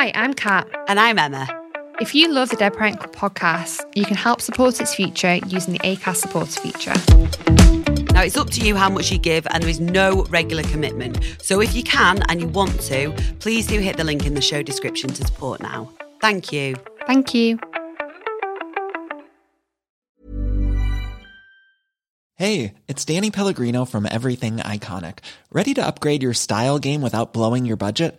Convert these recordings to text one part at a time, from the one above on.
Hi, I'm Kat. And I'm Emma. If you love the Dead Parent Club podcast, you can help support its future using the ACAST supporter feature. Now, it's up to you how much you give, and there is no regular commitment. So, if you can and you want to, please do hit the link in the show description to support now. Thank you. Thank you. Hey, it's Danny Pellegrino from Everything Iconic. Ready to upgrade your style game without blowing your budget?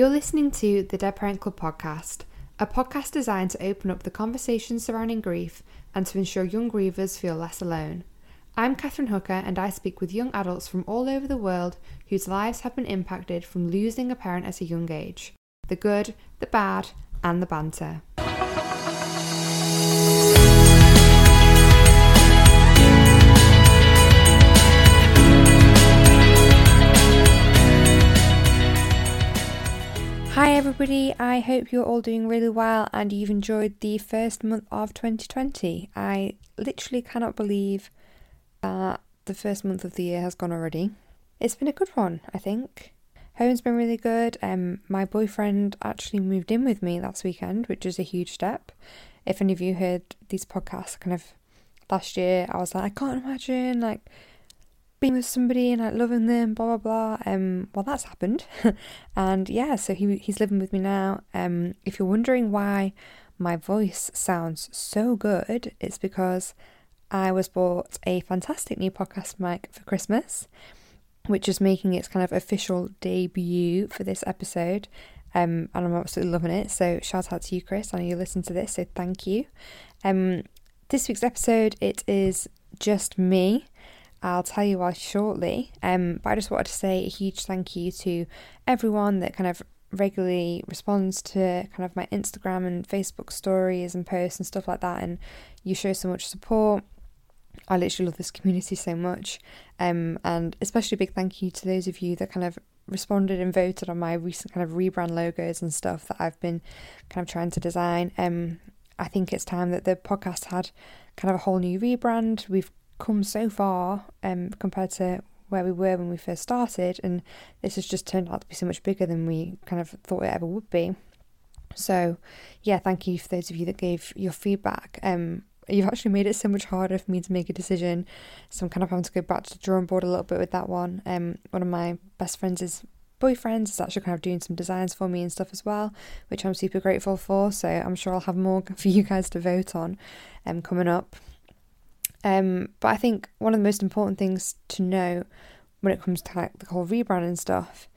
You're listening to the Dead Parent Club podcast, a podcast designed to open up the conversations surrounding grief and to ensure young grievers feel less alone. I'm Catherine Hooker, and I speak with young adults from all over the world whose lives have been impacted from losing a parent at a young age the good, the bad, and the banter. Hi, everybody. I hope you're all doing really well and you've enjoyed the first month of 2020. I literally cannot believe that the first month of the year has gone already. It's been a good one, I think. Home's been really good. Um, my boyfriend actually moved in with me last weekend, which is a huge step. If any of you heard these podcasts kind of last year, I was like, I can't imagine like being with somebody and like loving them, blah blah blah. Um, well, that's happened, and yeah, so he he's living with me now. Um, if you're wondering why my voice sounds so good, it's because I was bought a fantastic new podcast mic for Christmas, which is making its kind of official debut for this episode. Um, and I'm absolutely loving it. So shout out to you, Chris. I know you listen to this, so thank you. Um, this week's episode it is just me. I'll tell you why shortly. Um, but I just wanted to say a huge thank you to everyone that kind of regularly responds to kind of my Instagram and Facebook stories and posts and stuff like that. And you show so much support. I literally love this community so much. Um, and especially a big thank you to those of you that kind of responded and voted on my recent kind of rebrand logos and stuff that I've been kind of trying to design. Um, I think it's time that the podcast had kind of a whole new rebrand. We've come so far um, compared to where we were when we first started, and this has just turned out to be so much bigger than we kind of thought it ever would be. So, yeah, thank you for those of you that gave your feedback. Um, you've actually made it so much harder for me to make a decision, so I'm kind of having to go back to the drawing board a little bit with that one. Um, one of my best friends is boyfriends is actually kind of doing some designs for me and stuff as well, which I'm super grateful for. So I'm sure I'll have more for you guys to vote on um, coming up. Um, but I think one of the most important things to know when it comes to like the whole rebrand and stuff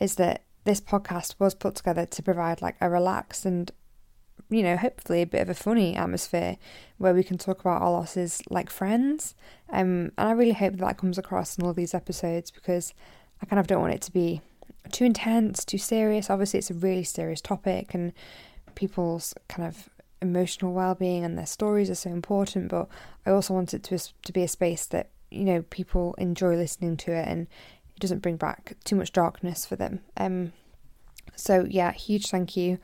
is that this podcast was put together to provide like a relaxed and you know hopefully a bit of a funny atmosphere where we can talk about our losses like friends. Um and I really hope that, that comes across in all these episodes because I kind of don't want it to be too intense too serious. Obviously it's a really serious topic and people's kind of emotional well-being and their stories are so important but I also want it to to be a space that you know people enjoy listening to it and it doesn't bring back too much darkness for them. Um so yeah huge thank you.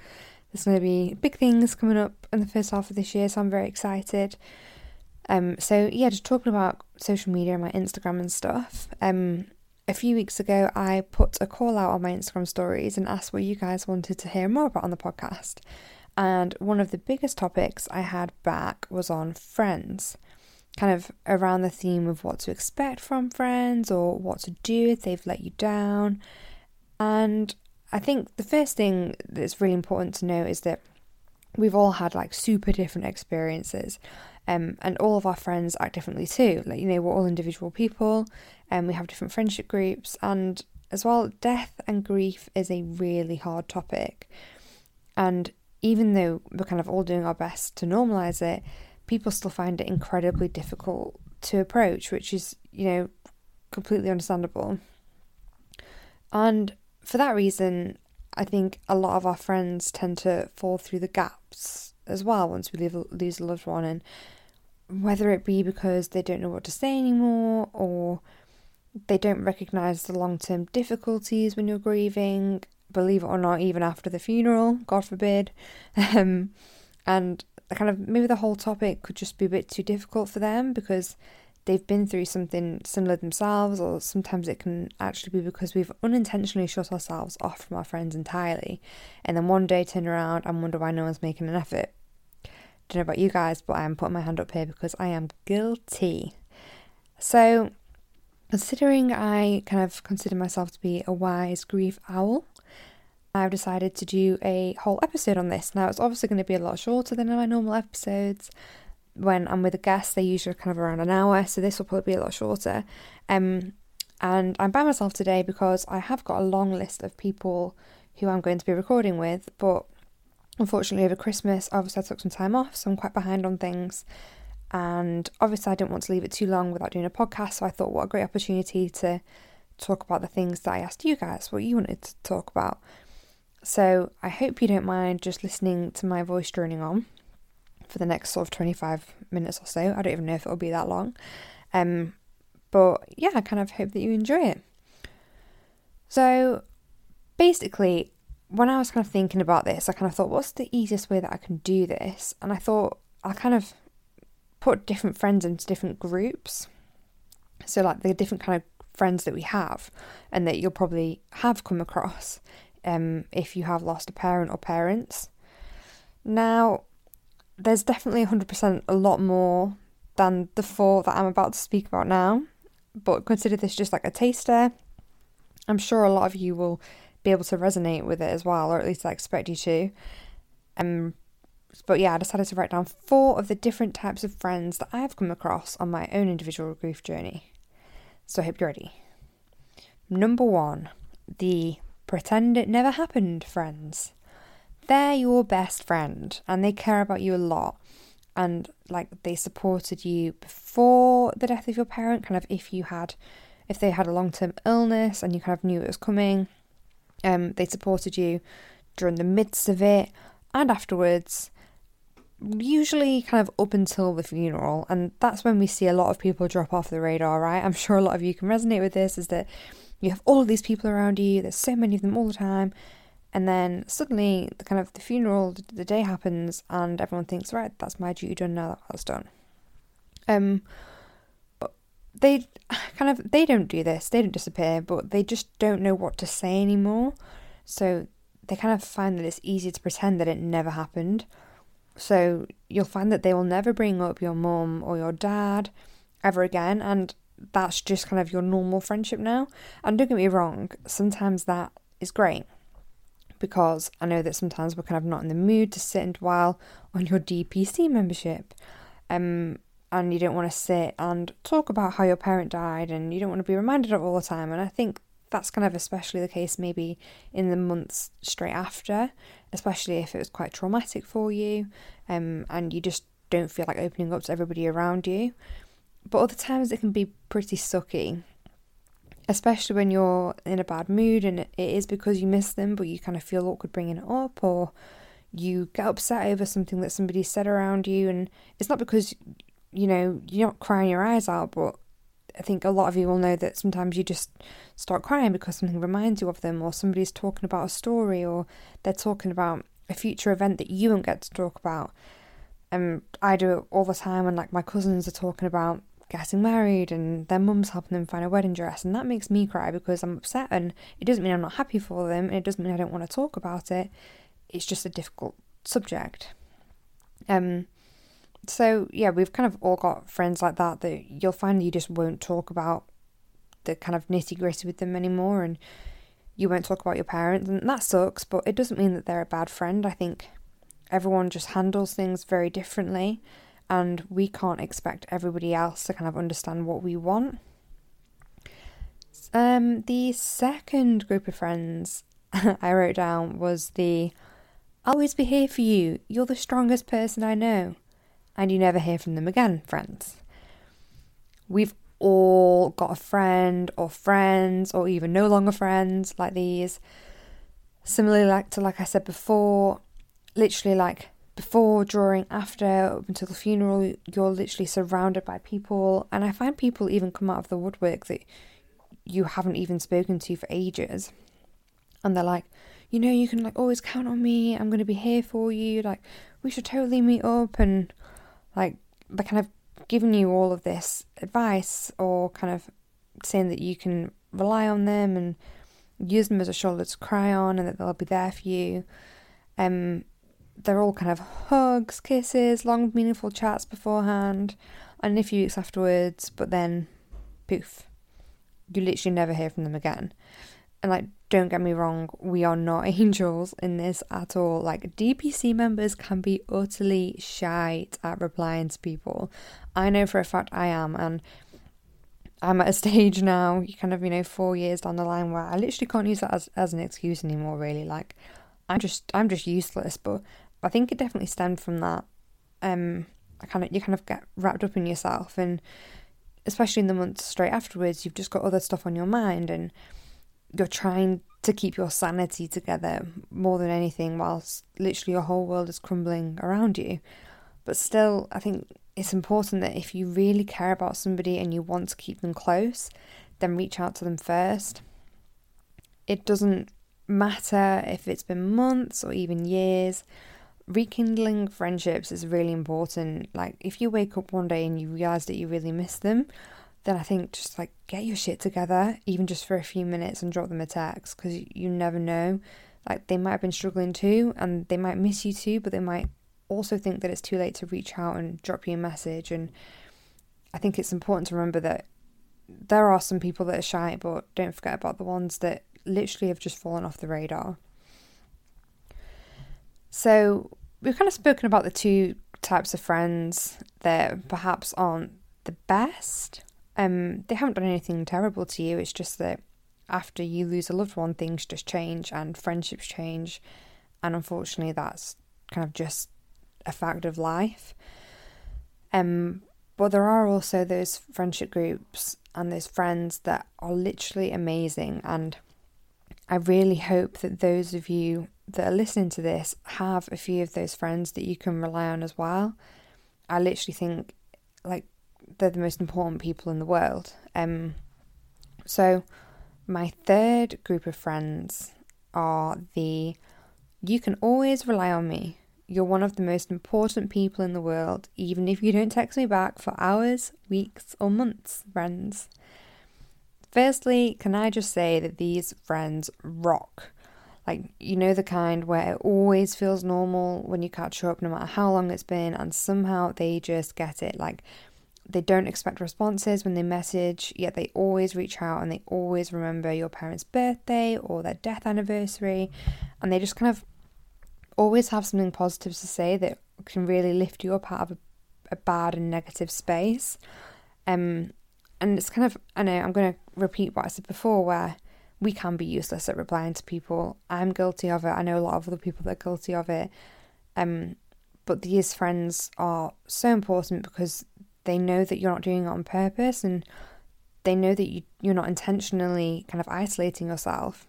There's going to be big things coming up in the first half of this year so I'm very excited. Um so yeah just talking about social media and my Instagram and stuff. Um a few weeks ago, I put a call out on my Instagram stories and asked what you guys wanted to hear more about on the podcast. And one of the biggest topics I had back was on friends, kind of around the theme of what to expect from friends or what to do if they've let you down. And I think the first thing that's really important to know is that we've all had like super different experiences. Um, and all of our friends act differently too. Like, you know, we're all individual people and we have different friendship groups. And as well, death and grief is a really hard topic. And even though we're kind of all doing our best to normalize it, people still find it incredibly difficult to approach, which is, you know, completely understandable. And for that reason, I think a lot of our friends tend to fall through the gaps as well once we leave, lose a loved one, and whether it be because they don't know what to say anymore or they don't recognize the long term difficulties when you're grieving, believe it or not, even after the funeral, God forbid. Um, and kind of maybe the whole topic could just be a bit too difficult for them because they've been through something similar themselves, or sometimes it can actually be because we've unintentionally shut ourselves off from our friends entirely, and then one day turn around and wonder why no one's making an effort. Don't know about you guys, but I am putting my hand up here because I am guilty. So, considering I kind of consider myself to be a wise grief owl, I've decided to do a whole episode on this. Now, it's obviously going to be a lot shorter than my normal episodes, when I'm with a guest, they usually kind of around an hour, so this will probably be a lot shorter. Um, and I'm by myself today because I have got a long list of people who I'm going to be recording with, but unfortunately over Christmas, obviously I took some time off, so I'm quite behind on things. And obviously, I didn't want to leave it too long without doing a podcast, so I thought, what a great opportunity to talk about the things that I asked you guys, what you wanted to talk about. So I hope you don't mind just listening to my voice droning on for the next sort of 25 minutes or so. I don't even know if it'll be that long. Um, but yeah, I kind of hope that you enjoy it. So basically, when I was kind of thinking about this, I kind of thought, what's the easiest way that I can do this? And I thought I kind of put different friends into different groups. So, like the different kind of friends that we have, and that you'll probably have come across um, if you have lost a parent or parents. Now, there's definitely 100% a lot more than the four that I'm about to speak about now, but consider this just like a taster. I'm sure a lot of you will be able to resonate with it as well, or at least I expect you to. Um, but yeah, I decided to write down four of the different types of friends that I've come across on my own individual grief journey. So I hope you're ready. Number one, the pretend it never happened friends. They're your best friend and they care about you a lot. And like they supported you before the death of your parent kind of if you had if they had a long-term illness and you kind of knew it was coming um they supported you during the midst of it and afterwards usually kind of up until the funeral. And that's when we see a lot of people drop off the radar right? I'm sure a lot of you can resonate with this is that you have all of these people around you there's so many of them all the time and then suddenly, the kind of the funeral, the day happens, and everyone thinks, right, that's my duty done now. That's done. Um, they kind of they don't do this. They don't disappear, but they just don't know what to say anymore. So they kind of find that it's easier to pretend that it never happened. So you'll find that they will never bring up your mum or your dad ever again, and that's just kind of your normal friendship now. And don't get me wrong, sometimes that is great because I know that sometimes we're kind of not in the mood to sit and dwell on your DPC membership. Um, and you don't want to sit and talk about how your parent died and you don't want to be reminded of all the time. And I think that's kind of especially the case maybe in the months straight after, especially if it was quite traumatic for you um, and you just don't feel like opening up to everybody around you. But other times it can be pretty sucky especially when you're in a bad mood and it is because you miss them, but you kind of feel awkward bringing it up, or you get upset over something that somebody said around you, and it's not because you know you're not crying your eyes out, but I think a lot of you will know that sometimes you just start crying because something reminds you of them, or somebody's talking about a story, or they're talking about a future event that you won't get to talk about. And um, I do it all the time, when like my cousins are talking about getting married and their mum's helping them find a wedding dress and that makes me cry because I'm upset and it doesn't mean I'm not happy for them and it doesn't mean I don't want to talk about it. It's just a difficult subject. Um so yeah, we've kind of all got friends like that that you'll find you just won't talk about the kind of nitty gritty with them anymore and you won't talk about your parents and that sucks, but it doesn't mean that they're a bad friend. I think everyone just handles things very differently and we can't expect everybody else to kind of understand what we want. Um, the second group of friends I wrote down was the I'll always be here for you. You're the strongest person I know. And you never hear from them again, friends. We've all got a friend or friends or even no longer friends like these. Similarly, like to like I said before, literally like before, during, after, up until the funeral, you're literally surrounded by people. And I find people even come out of the woodwork that you haven't even spoken to for ages. And they're like, you know, you can like always count on me. I'm going to be here for you. Like, we should totally meet up. And like, they're kind of giving you all of this advice or kind of saying that you can rely on them and use them as a shoulder to cry on and that they'll be there for you. Um, they're all kind of hugs, kisses, long, meaningful chats beforehand, and a few weeks afterwards, but then poof, you literally never hear from them again. And like, don't get me wrong, we are not angels in this at all. Like, DPC members can be utterly shite at replying to people. I know for a fact I am, and I'm at a stage now, kind of, you know, four years down the line where I literally can't use that as, as an excuse anymore, really. Like, I'm just, I'm just useless, but I think it definitely stemmed from that. Um, I kind of, you kind of get wrapped up in yourself, and especially in the months straight afterwards, you've just got other stuff on your mind, and you're trying to keep your sanity together more than anything, whilst literally your whole world is crumbling around you. But still, I think it's important that if you really care about somebody and you want to keep them close, then reach out to them first. It doesn't matter if it's been months or even years. Rekindling friendships is really important. Like, if you wake up one day and you realize that you really miss them, then I think just like get your shit together, even just for a few minutes, and drop them a text because you never know. Like they might have been struggling too, and they might miss you too, but they might also think that it's too late to reach out and drop you a message. And I think it's important to remember that there are some people that are shy, but don't forget about the ones that literally have just fallen off the radar. So we've kind of spoken about the two types of friends that perhaps aren't the best um, they haven't done anything terrible to you. It's just that after you lose a loved one, things just change and friendships change. And unfortunately, that's kind of just a fact of life. Um, but there are also those friendship groups and those friends that are literally amazing. And I really hope that those of you that are listening to this have a few of those friends that you can rely on as well. I literally think, like, they're the most important people in the world. Um, so, my third group of friends are the you can always rely on me. You're one of the most important people in the world, even if you don't text me back for hours, weeks, or months, friends. Firstly, can I just say that these friends rock? Like, you know, the kind where it always feels normal when you catch up, no matter how long it's been, and somehow they just get it. Like, they don't expect responses when they message, yet they always reach out and they always remember your parents' birthday or their death anniversary. And they just kind of always have something positive to say that can really lift you up out of a, a bad and negative space. Um, and it's kind of, I know I'm going to repeat what I said before, where we can be useless at replying to people. I'm guilty of it. I know a lot of other people that are guilty of it. Um, but these friends are so important because they know that you're not doing it on purpose and they know that you, you're not intentionally kind of isolating yourself.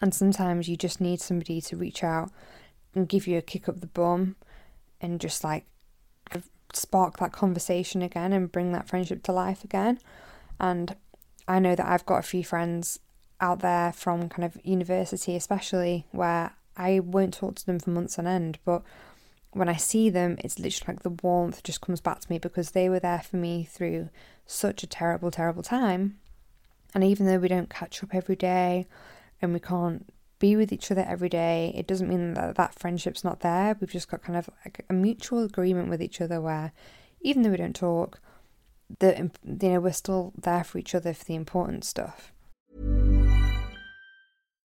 And sometimes you just need somebody to reach out and give you a kick up the bum and just like spark that conversation again and bring that friendship to life again. And I know that I've got a few friends out there from kind of university, especially where I won't talk to them for months on end, but when I see them, it's literally like the warmth just comes back to me because they were there for me through such a terrible, terrible time. And even though we don't catch up every day and we can't be with each other every day, it doesn't mean that that friendship's not there. We've just got kind of like a mutual agreement with each other where even though we don't talk, that you know we're still there for each other for the important stuff.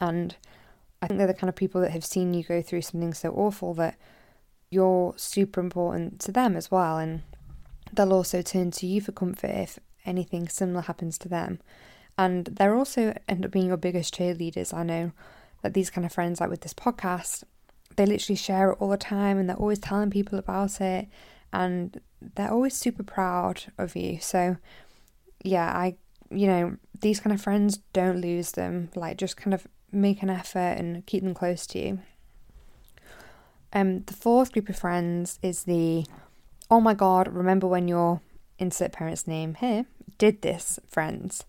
And I think they're the kind of people that have seen you go through something so awful that you're super important to them as well. And they'll also turn to you for comfort if anything similar happens to them. And they're also end up being your biggest cheerleaders. I know that these kind of friends, like with this podcast, they literally share it all the time and they're always telling people about it and they're always super proud of you. So, yeah, I, you know, these kind of friends, don't lose them. Like, just kind of make an effort and keep them close to you. Um, the fourth group of friends is the oh my god, remember when your insert parent's name here did this friends.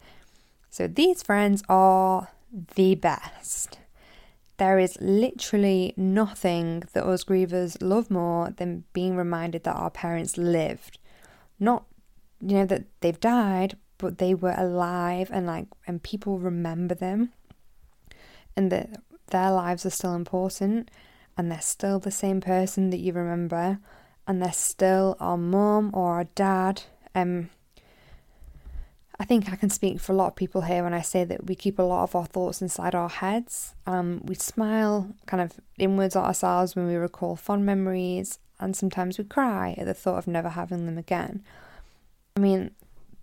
So these friends are the best. There is literally nothing that us grievers love more than being reminded that our parents lived. Not, you know, that they've died, but they were alive and like, and people remember them and that their lives are still important and they're still the same person that you remember and they're still our mum or our dad. Um, I think I can speak for a lot of people here when I say that we keep a lot of our thoughts inside our heads. Um, we smile kind of inwards at ourselves when we recall fond memories, and sometimes we cry at the thought of never having them again. I mean,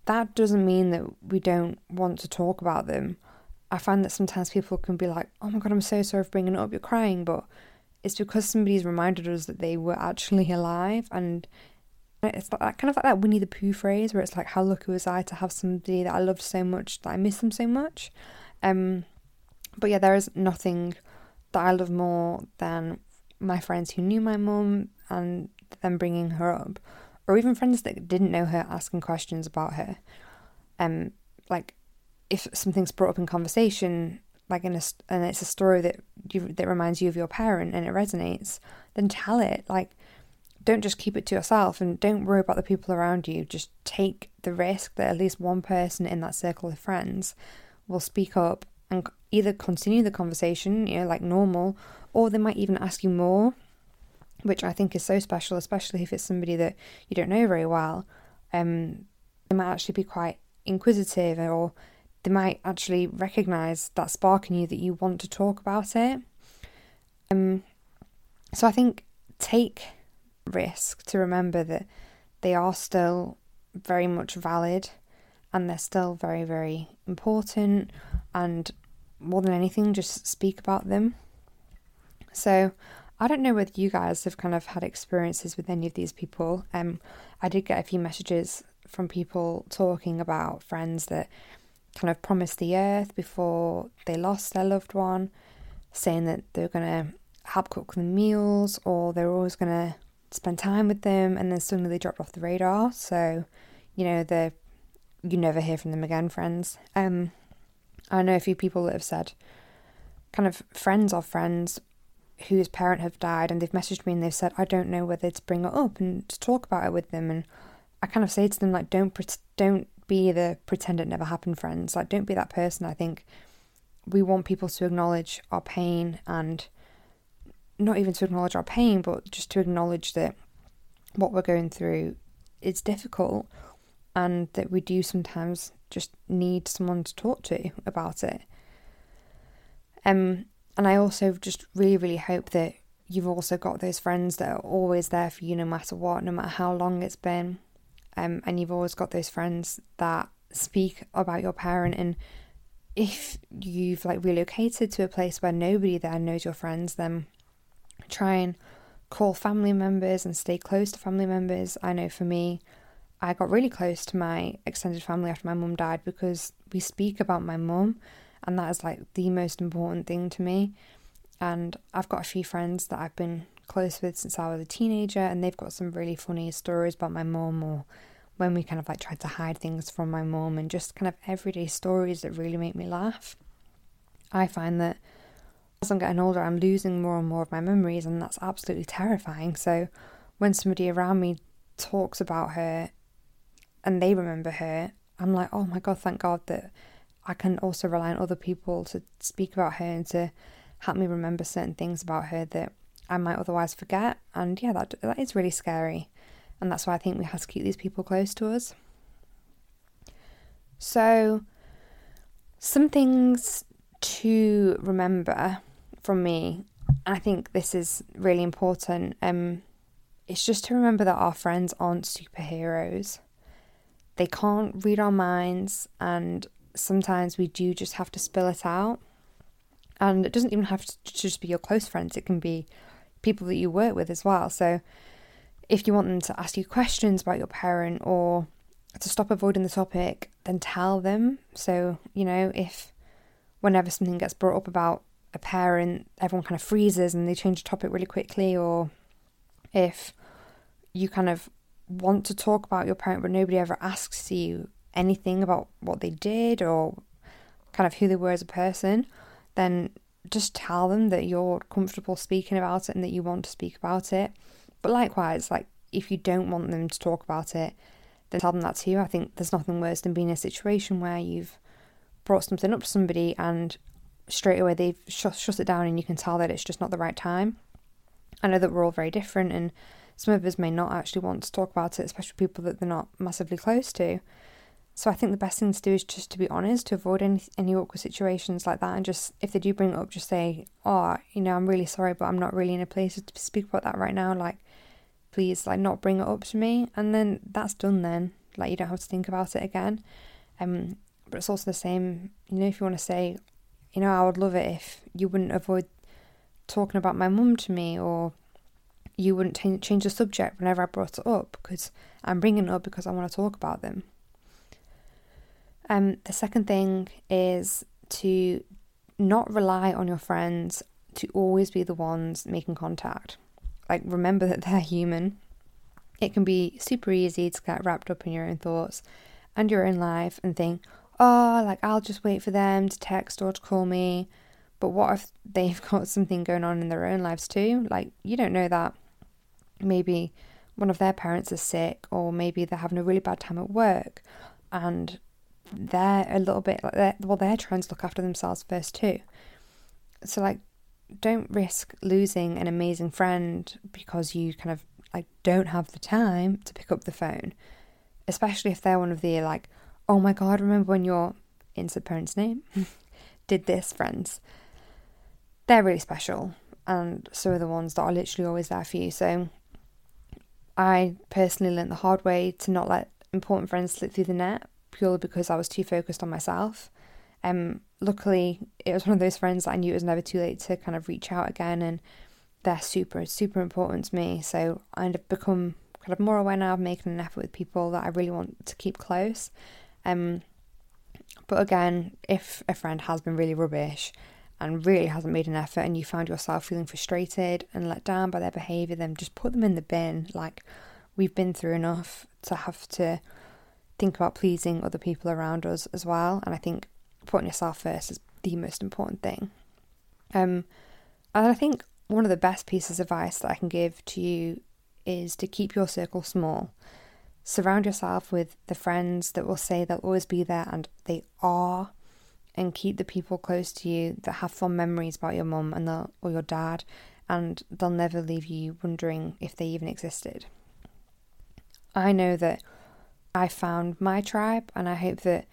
that doesn't mean that we don't want to talk about them. I find that sometimes people can be like, oh my god, I'm so sorry for bringing it up, you're crying, but it's because somebody's reminded us that they were actually alive and it's like kind of like that Winnie the Pooh phrase where it's like how lucky was I to have somebody that I loved so much that I miss them so much. Um, but yeah, there is nothing that I love more than my friends who knew my mum and them bringing her up, or even friends that didn't know her asking questions about her. Um, like if something's brought up in conversation, like in a and it's a story that you, that reminds you of your parent and it resonates, then tell it. Like, don't just keep it to yourself and don't worry about the people around you. Just take the risk that at least one person in that circle of friends will speak up and either continue the conversation, you know, like normal, or they might even ask you more, which I think is so special, especially if it's somebody that you don't know very well. Um, they might actually be quite inquisitive or they might actually recognize that spark in you that you want to talk about it. Um, so I think take risk to remember that they are still very much valid and they're still very, very important. And more than anything, just speak about them. So I don't know whether you guys have kind of had experiences with any of these people. Um, I did get a few messages from people talking about friends that kind of promised the earth before they lost their loved one, saying that they're going to help cook them meals or they're always going to spend time with them, and then suddenly they dropped off the radar. So, you know, the you never hear from them again, friends. Um, I know a few people that have said, kind of friends of friends whose parent have died, and they've messaged me and they've said, I don't know whether to bring it up and to talk about it with them. And I kind of say to them like, don't don't be the pretend it never happened friends. Like, don't be that person. I think we want people to acknowledge our pain and not even to acknowledge our pain, but just to acknowledge that what we're going through is difficult and that we do sometimes just need someone to talk to about it. Um, and I also just really, really hope that you've also got those friends that are always there for you no matter what, no matter how long it's been um, and you've always got those friends that speak about your parent and if you've like relocated to a place where nobody there knows your friends then try and call family members and stay close to family members i know for me I got really close to my extended family after my mum died because we speak about my mum, and that is like the most important thing to me. And I've got a few friends that I've been close with since I was a teenager, and they've got some really funny stories about my mum or when we kind of like tried to hide things from my mum and just kind of everyday stories that really make me laugh. I find that as I'm getting older, I'm losing more and more of my memories, and that's absolutely terrifying. So when somebody around me talks about her and they remember her, I'm like, oh my God, thank God that I can also rely on other people to speak about her and to help me remember certain things about her that I might otherwise forget. And yeah, that that is really scary. And that's why I think we have to keep these people close to us. So, some things to remember from me, I think this is really important. Um, it's just to remember that our friends aren't superheroes. They can't read our minds, and sometimes we do just have to spill it out. And it doesn't even have to just be your close friends, it can be people that you work with as well. So, if you want them to ask you questions about your parent or to stop avoiding the topic, then tell them. So, you know, if whenever something gets brought up about a parent, everyone kind of freezes and they change the topic really quickly, or if you kind of want to talk about your parent but nobody ever asks you anything about what they did or kind of who they were as a person, then just tell them that you're comfortable speaking about it and that you want to speak about it. But likewise, like if you don't want them to talk about it, then tell them that too. I think there's nothing worse than being in a situation where you've brought something up to somebody and straight away they've shut, shut it down and you can tell that it's just not the right time. I know that we're all very different and some of us may not actually want to talk about it, especially people that they're not massively close to. So I think the best thing to do is just to be honest, to avoid any any awkward situations like that, and just if they do bring it up, just say, "Oh, you know, I'm really sorry, but I'm not really in a place to speak about that right now. Like, please, like, not bring it up to me." And then that's done. Then, like, you don't have to think about it again. Um, but it's also the same, you know, if you want to say, you know, I would love it if you wouldn't avoid talking about my mum to me, or you wouldn't t- change the subject whenever I brought it up because I'm bringing it up because I want to talk about them. Um, the second thing is to not rely on your friends to always be the ones making contact. Like, remember that they're human. It can be super easy to get wrapped up in your own thoughts and your own life and think, oh, like, I'll just wait for them to text or to call me. But what if they've got something going on in their own lives too? Like, you don't know that. Maybe one of their parents is sick, or maybe they're having a really bad time at work, and they're a little bit like they're, well, they're trying to look after themselves first too. So like, don't risk losing an amazing friend because you kind of like don't have the time to pick up the phone, especially if they're one of the like, oh my god, remember when your insert parent's name did this, friends. They're really special, and so are the ones that are literally always there for you. So, I personally learned the hard way to not let important friends slip through the net purely because I was too focused on myself. Um, luckily, it was one of those friends that I knew it was never too late to kind of reach out again, and they're super, super important to me. So I've become kind of more aware now of making an effort with people that I really want to keep close. Um, but again, if a friend has been really rubbish and really hasn't made an effort, and you found yourself feeling frustrated and let down by their behaviour, then just put them in the bin. Like we've been through enough to have to think about pleasing other people around us as well. And I think putting yourself first is the most important thing. Um, and I think one of the best pieces of advice that I can give to you is to keep your circle small. Surround yourself with the friends that will say they'll always be there and they are, and keep the people close to you that have fond memories about your mum and the, or your dad, and they'll never leave you wondering if they even existed. I know that I found my tribe, and I hope that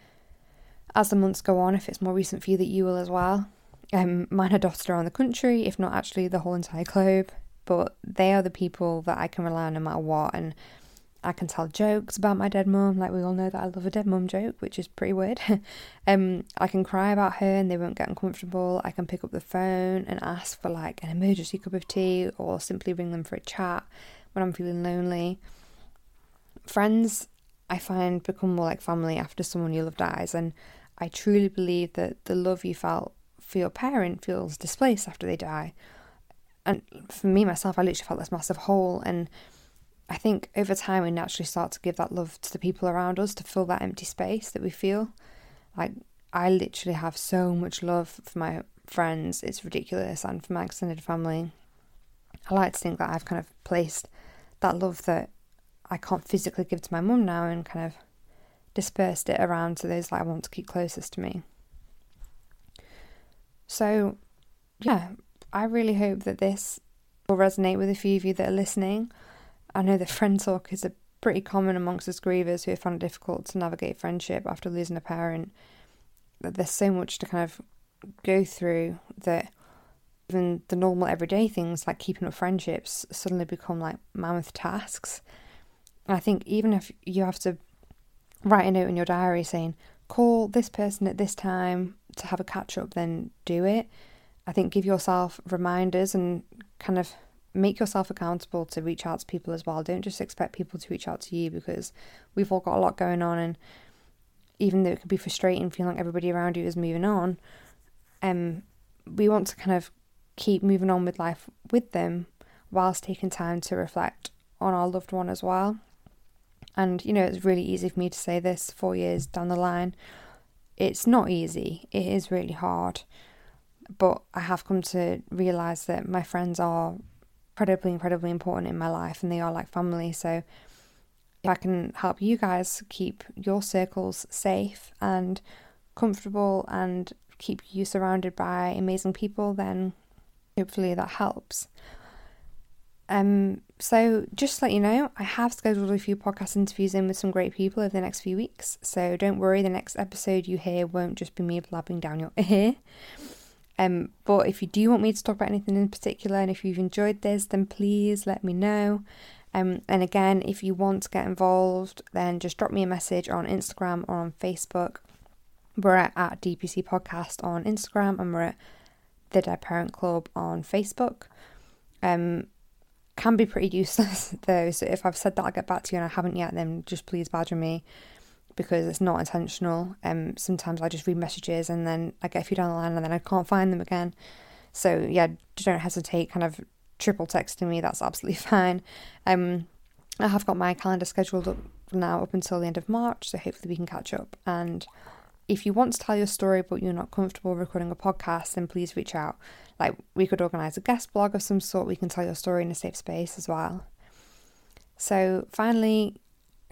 as the months go on, if it's more recent for you, that you will as well. Um, mine are dotted around the country, if not actually the whole entire globe, but they are the people that I can rely on no matter what, and I can tell jokes about my dead mum. Like we all know that I love a dead mum joke, which is pretty weird. um, I can cry about her and they won't get uncomfortable. I can pick up the phone and ask for like an emergency cup of tea, or simply ring them for a chat when I'm feeling lonely. Friends I find become more like family after someone you love dies. And I truly believe that the love you felt for your parent feels displaced after they die. And for me, myself, I literally felt this massive hole. And I think over time, we naturally start to give that love to the people around us to fill that empty space that we feel. Like, I literally have so much love for my friends, it's ridiculous, and for my extended family. I like to think that I've kind of placed that love that I can't physically give it to my mum now and kind of dispersed it around to those that I want to keep closest to me. So, yeah, I really hope that this will resonate with a few of you that are listening. I know that friend talk is a pretty common amongst us grievers who have found it difficult to navigate friendship after losing a parent. That there's so much to kind of go through that even the normal everyday things like keeping up friendships suddenly become like mammoth tasks. I think even if you have to write a note in your diary saying, call this person at this time to have a catch up, then do it. I think give yourself reminders and kind of make yourself accountable to reach out to people as well. Don't just expect people to reach out to you because we've all got a lot going on and even though it can be frustrating feeling like everybody around you is moving on, um we want to kind of keep moving on with life with them whilst taking time to reflect on our loved one as well. And you know, it's really easy for me to say this four years down the line. It's not easy, it is really hard. But I have come to realize that my friends are incredibly, incredibly important in my life and they are like family. So if I can help you guys keep your circles safe and comfortable and keep you surrounded by amazing people, then hopefully that helps. Um, so just to let you know, I have scheduled a few podcast interviews in with some great people over the next few weeks. So don't worry, the next episode you hear won't just be me blabbing down your ear. Um, but if you do want me to talk about anything in particular, and if you've enjoyed this, then please let me know. Um, and again, if you want to get involved, then just drop me a message on Instagram or on Facebook. We're at, at DPC Podcast on Instagram, and we're at the Dead Parent Club on Facebook. Um, can be pretty useless though. So if I've said that I'll get back to you and I haven't yet, then just please badger me because it's not intentional. Um, sometimes I just read messages and then I get a few down the line and then I can't find them again. So yeah, don't hesitate. Kind of triple texting me. That's absolutely fine. Um, I have got my calendar scheduled up now up until the end of March, so hopefully we can catch up. And if you want to tell your story but you're not comfortable recording a podcast, then please reach out. Like we could organise a guest blog of some sort, we can tell your story in a safe space as well. So finally,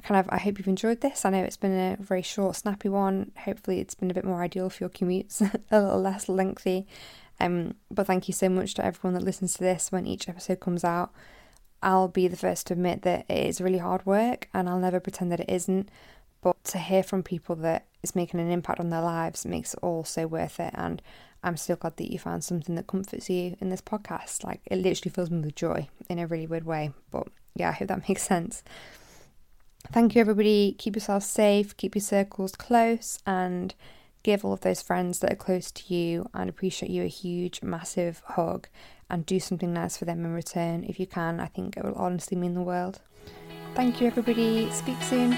kind of I hope you've enjoyed this. I know it's been a very short, snappy one. Hopefully it's been a bit more ideal for your commutes, a little less lengthy. Um, but thank you so much to everyone that listens to this when each episode comes out. I'll be the first to admit that it is really hard work and I'll never pretend that it isn't. But to hear from people that it's making an impact on their lives makes it all so worth it. And I'm still glad that you found something that comforts you in this podcast. Like it literally fills me with joy in a really weird way. But yeah, I hope that makes sense. Thank you, everybody. Keep yourself safe, keep your circles close, and give all of those friends that are close to you and appreciate you a huge, massive hug and do something nice for them in return if you can. I think it will honestly mean the world. Thank you, everybody. Speak soon.